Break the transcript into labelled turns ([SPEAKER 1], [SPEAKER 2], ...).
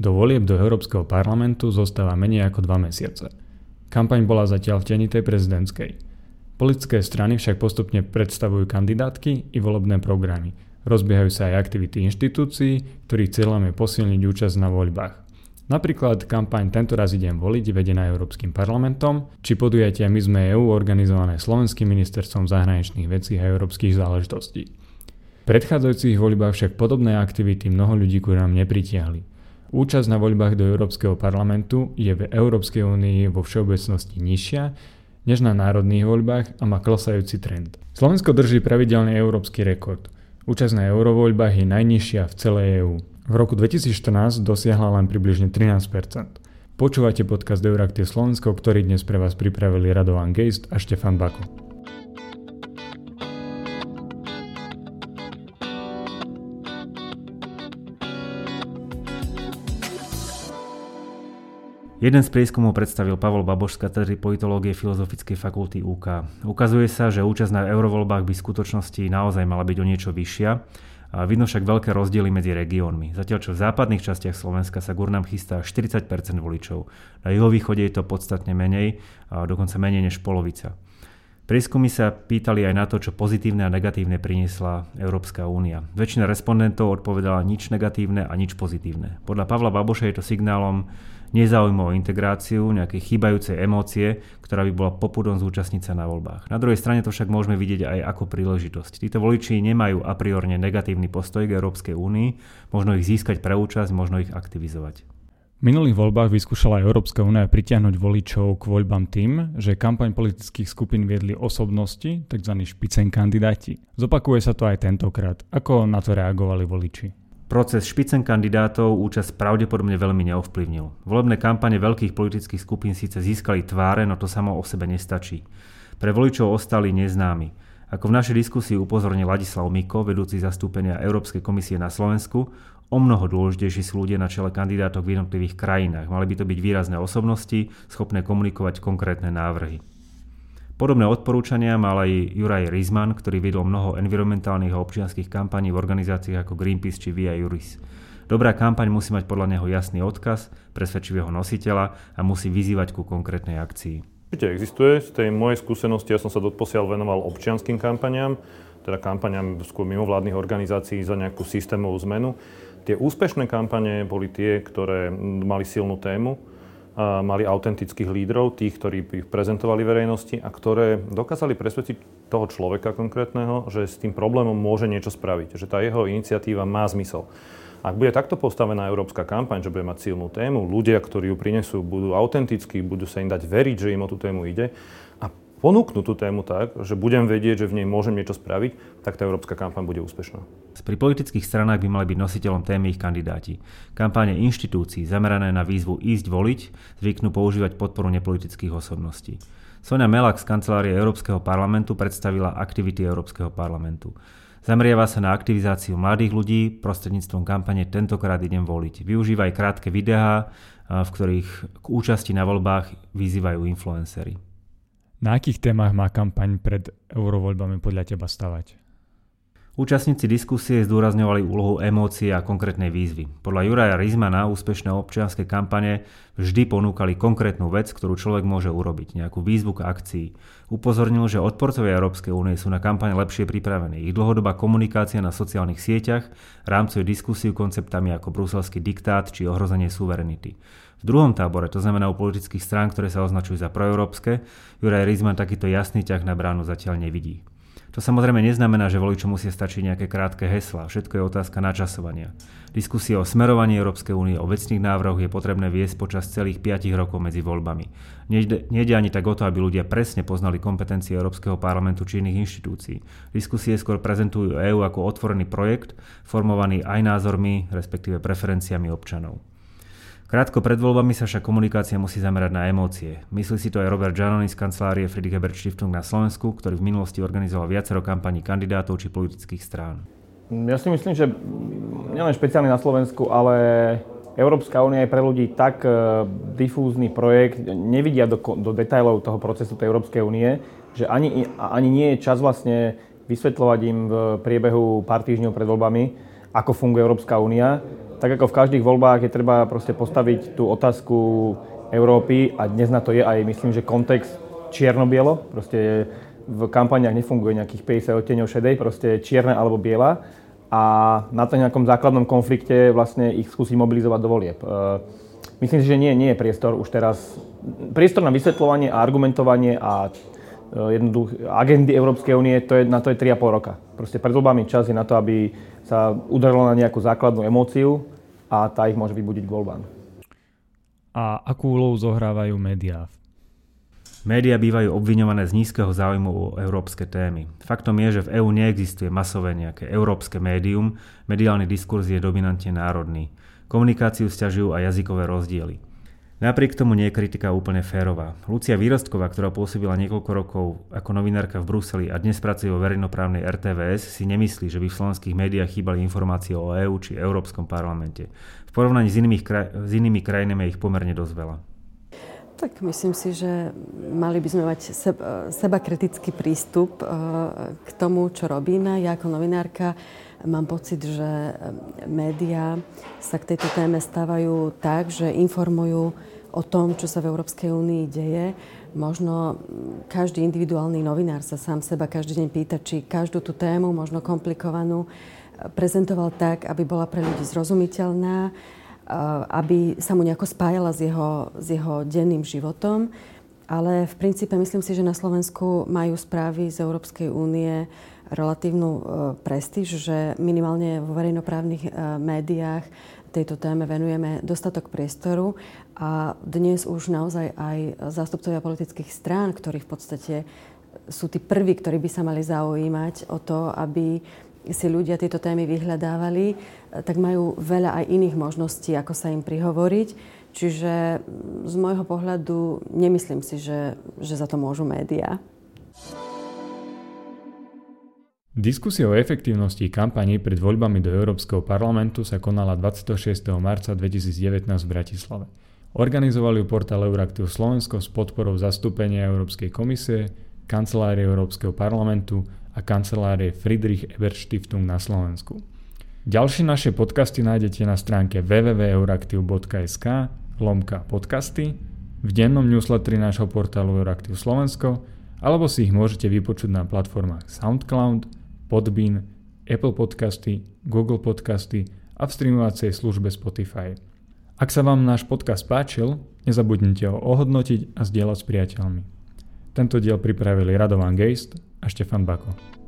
[SPEAKER 1] Do volieb do Európskeho parlamentu zostáva menej ako dva mesiace. Kampaň bola zatiaľ v teni tej prezidentskej. Politické strany však postupne predstavujú kandidátky i volebné programy. Rozbiehajú sa aj aktivity inštitúcií, ktorých cieľom je posilniť účasť na voľbách. Napríklad kampaň Tento raz idem voliť vedená Európskym parlamentom, či podujatia My sme EU organizované Slovenským ministerstvom zahraničných vecí a európskych záležitostí. V predchádzajúcich voľbách však podobné aktivity mnoho ľudí ku nám nepritiahli. Účasť na voľbách do Európskeho parlamentu je v Európskej únii vo všeobecnosti nižšia než na národných voľbách a má klesajúci trend. Slovensko drží pravidelný európsky rekord. Účasť na eurovoľbách je najnižšia v celej EÚ. V roku 2014 dosiahla len približne 13%. Počúvate podcast Euraktie Slovensko, ktorý dnes pre vás pripravili Radovan Geist a Štefan Bako.
[SPEAKER 2] Jeden z prieskumov predstavil Pavol Baboš z katedry politológie Filozofickej fakulty UK. Ukazuje sa, že účasť na eurovoľbách by v skutočnosti naozaj mala byť o niečo vyššia. A vidno však veľké rozdiely medzi regiónmi. Zatiaľ čo v západných častiach Slovenska sa gurnám chystá 40% voličov. Na juhovýchode je to podstatne menej, a dokonca menej než polovica. Prieskumy sa pýtali aj na to, čo pozitívne a negatívne priniesla Európska únia. Väčšina respondentov odpovedala nič negatívne a nič pozitívne. Podľa Pavla Baboša je to signálom, nezáujmu o integráciu, nejaké chýbajúcej emócie, ktorá by bola popudom zúčastniť sa na voľbách. Na druhej strane to však môžeme vidieť aj ako príležitosť. Títo voliči nemajú a priorne negatívny postoj k Európskej únii, možno ich získať pre účasť, možno ich aktivizovať.
[SPEAKER 1] Minulých voľbách vyskúšala Európska únia pritiahnuť voličov k voľbám tým, že kampaň politických skupín viedli osobnosti, tzv. špicen kandidáti. Zopakuje sa to aj tentokrát. Ako na to reagovali voliči?
[SPEAKER 2] Proces špicen kandidátov účasť pravdepodobne veľmi neovplyvnil. Volebné kampane veľkých politických skupín síce získali tváre, no to samo o sebe nestačí. Pre voličov ostali neznámi. Ako v našej diskusii upozornil Ladislav Miko, vedúci zastúpenia Európskej komisie na Slovensku, o mnoho dôležitejší sú ľudia na čele kandidátok v jednotlivých krajinách. Mali by to byť výrazné osobnosti, schopné komunikovať konkrétne návrhy. Podobné odporúčania mal aj Juraj Rizman, ktorý viedol mnoho environmentálnych a občianských kampaní v organizáciách ako Greenpeace či Via Juris. Dobrá kampaň musí mať podľa neho jasný odkaz, presvedčivého nositeľa a musí vyzývať ku konkrétnej akcii.
[SPEAKER 3] Určite existuje. Z tej mojej skúsenosti ja som sa doposiaľ venoval občianským kampaniám, teda kampaniám skôr mimovládnych organizácií za nejakú systémovú zmenu. Tie úspešné kampane boli tie, ktoré mali silnú tému, mali autentických lídrov, tých, ktorí ich prezentovali verejnosti a ktoré dokázali presvedčiť toho človeka konkrétneho, že s tým problémom môže niečo spraviť, že tá jeho iniciatíva má zmysel. Ak bude takto postavená európska kampaň, že bude mať silnú tému, ľudia, ktorí ju prinesú, budú autentickí, budú sa im dať veriť, že im o tú tému ide a ponúknú tú tému tak, že budem vedieť, že v nej môžem niečo spraviť, tak tá európska kampaň bude úspešná.
[SPEAKER 2] Pri politických stranách by mali byť nositeľom témy ich kandidáti. Kampáne inštitúcií zamerané na výzvu ísť voliť zvyknú používať podporu nepolitických osobností. Sonia Melak z kancelárie Európskeho parlamentu predstavila aktivity Európskeho parlamentu. Zameriava sa na aktivizáciu mladých ľudí prostredníctvom kampane Tentokrát idem voliť. Využíva aj krátke videá, v ktorých k účasti na voľbách vyzývajú influencery.
[SPEAKER 1] Na akých témach má kampaň pred eurovoľbami podľa teba stavať?
[SPEAKER 2] Účastníci diskusie zdôrazňovali úlohu emócie a konkrétnej výzvy. Podľa Juraja Rizmana úspešné občianske kampane vždy ponúkali konkrétnu vec, ktorú človek môže urobiť, nejakú výzvu k akcii. Upozornil, že odporcovia Európskej únie sú na kampane lepšie pripravení. Ich dlhodobá komunikácia na sociálnych sieťach rámcuje diskusiu konceptami ako bruselský diktát či ohrozenie suverenity. V druhom tábore, to znamená u politických strán, ktoré sa označujú za proeurópske, Juraj Rizman takýto jasný ťah na bránu zatiaľ nevidí. To samozrejme neznamená, že voličom musia stačiť nejaké krátke hesla. Všetko je otázka načasovania. Diskusie o smerovaní Európskej únie o vecných návrhoch je potrebné viesť počas celých 5 rokov medzi voľbami. Nejde ani tak o to, aby ľudia presne poznali kompetencie Európskeho parlamentu či iných inštitúcií. Diskusie skôr prezentujú EÚ ako otvorený projekt, formovaný aj názormi, respektíve preferenciami občanov. Krátko pred voľbami sa však komunikácia musí zamerať na emócie. Myslí si to aj Robert Giannoni z kancelárie Friedrich Ebert Stiftung na Slovensku, ktorý v minulosti organizoval viacero kampaní kandidátov či politických strán.
[SPEAKER 4] Ja si myslím, že nielen špeciálne na Slovensku, ale Európska únia je pre ľudí tak e, difúzny projekt, nevidia do, do detajlov toho procesu tej Európskej únie, že ani, ani nie je čas vlastne vysvetľovať im v priebehu pár týždňov pred voľbami, ako funguje Európska únia tak ako v každých voľbách je treba proste postaviť tú otázku Európy a dnes na to je aj, myslím, že kontext čierno-bielo. Proste v kampaniach nefunguje nejakých 50 odtieňov šedej, proste čierne alebo biela a na to nejakom základnom konflikte vlastne ich skúsiť mobilizovať do volieb. E, myslím si, že nie, nie je priestor už teraz, priestor na vysvetľovanie a argumentovanie a e, jednoduché agendy Európskej únie, to je, na to je 3,5 roka. Proste pred voľbami čas je na to, aby sa udarilo na nejakú základnú emóciu a tá ich môže vybudiť k voľbám.
[SPEAKER 1] A akú úlohu zohrávajú médiá v
[SPEAKER 2] Média bývajú obviňované z nízkeho záujmu o európske témy. Faktom je, že v EÚ neexistuje masové nejaké európske médium, mediálny diskurs je dominantne národný. Komunikáciu stiažujú aj jazykové rozdiely. Napriek tomu nie je kritika úplne férová. Lucia Výrostková, ktorá pôsobila niekoľko rokov ako novinárka v Bruseli a dnes pracuje vo verejnoprávnej RTVS, si nemyslí, že by v slovenských médiách chýbali informácie o EÚ či Európskom parlamente. V porovnaní s inými, kraj- s inými krajinami je ich pomerne dosť veľa.
[SPEAKER 5] Tak myslím si, že mali by sme mať seba kritický prístup eh, k tomu, čo robíme. Ja ako novinárka mám pocit, že médiá sa k tejto téme stávajú tak, že informujú o tom, čo sa v Európskej únii deje. Možno každý individuálny novinár sa sám seba každý deň pýta, či každú tú tému, možno komplikovanú, prezentoval tak, aby bola pre ľudí zrozumiteľná, aby sa mu nejako spájala s jeho, s jeho denným životom. Ale v princípe myslím si, že na Slovensku majú správy z Európskej únie relatívnu eh, prestíž, že minimálne vo verejnoprávnych eh, médiách tejto téme venujeme dostatok priestoru a dnes už naozaj aj zástupcovia politických strán, ktorí v podstate sú tí prví, ktorí by sa mali zaujímať o to, aby si ľudia tieto témy vyhľadávali, e, tak majú veľa aj iných možností, ako sa im prihovoriť. Čiže z môjho pohľadu nemyslím si, že, že za to môžu médiá.
[SPEAKER 1] Diskusia o efektívnosti kampaní pred voľbami do Európskeho parlamentu sa konala 26. marca 2019 v Bratislave. Organizovali ju portál Euraktiv Slovensko s podporou zastúpenia Európskej komisie, kancelárie Európskeho parlamentu a kancelárie Friedrich Ebert Stiftung na Slovensku. Ďalšie naše podcasty nájdete na stránke www.euraktiv.sk lomka podcasty, v dennom newsletteri nášho portálu Euraktiv Slovensko alebo si ich môžete vypočuť na platformách SoundCloud, Podbean, Apple Podcasty, Google Podcasty a v streamovacej službe Spotify. Ak sa vám náš podcast páčil, nezabudnite ho ohodnotiť a zdieľať s priateľmi. Tento diel pripravili Radovan Geist a Štefan Bako.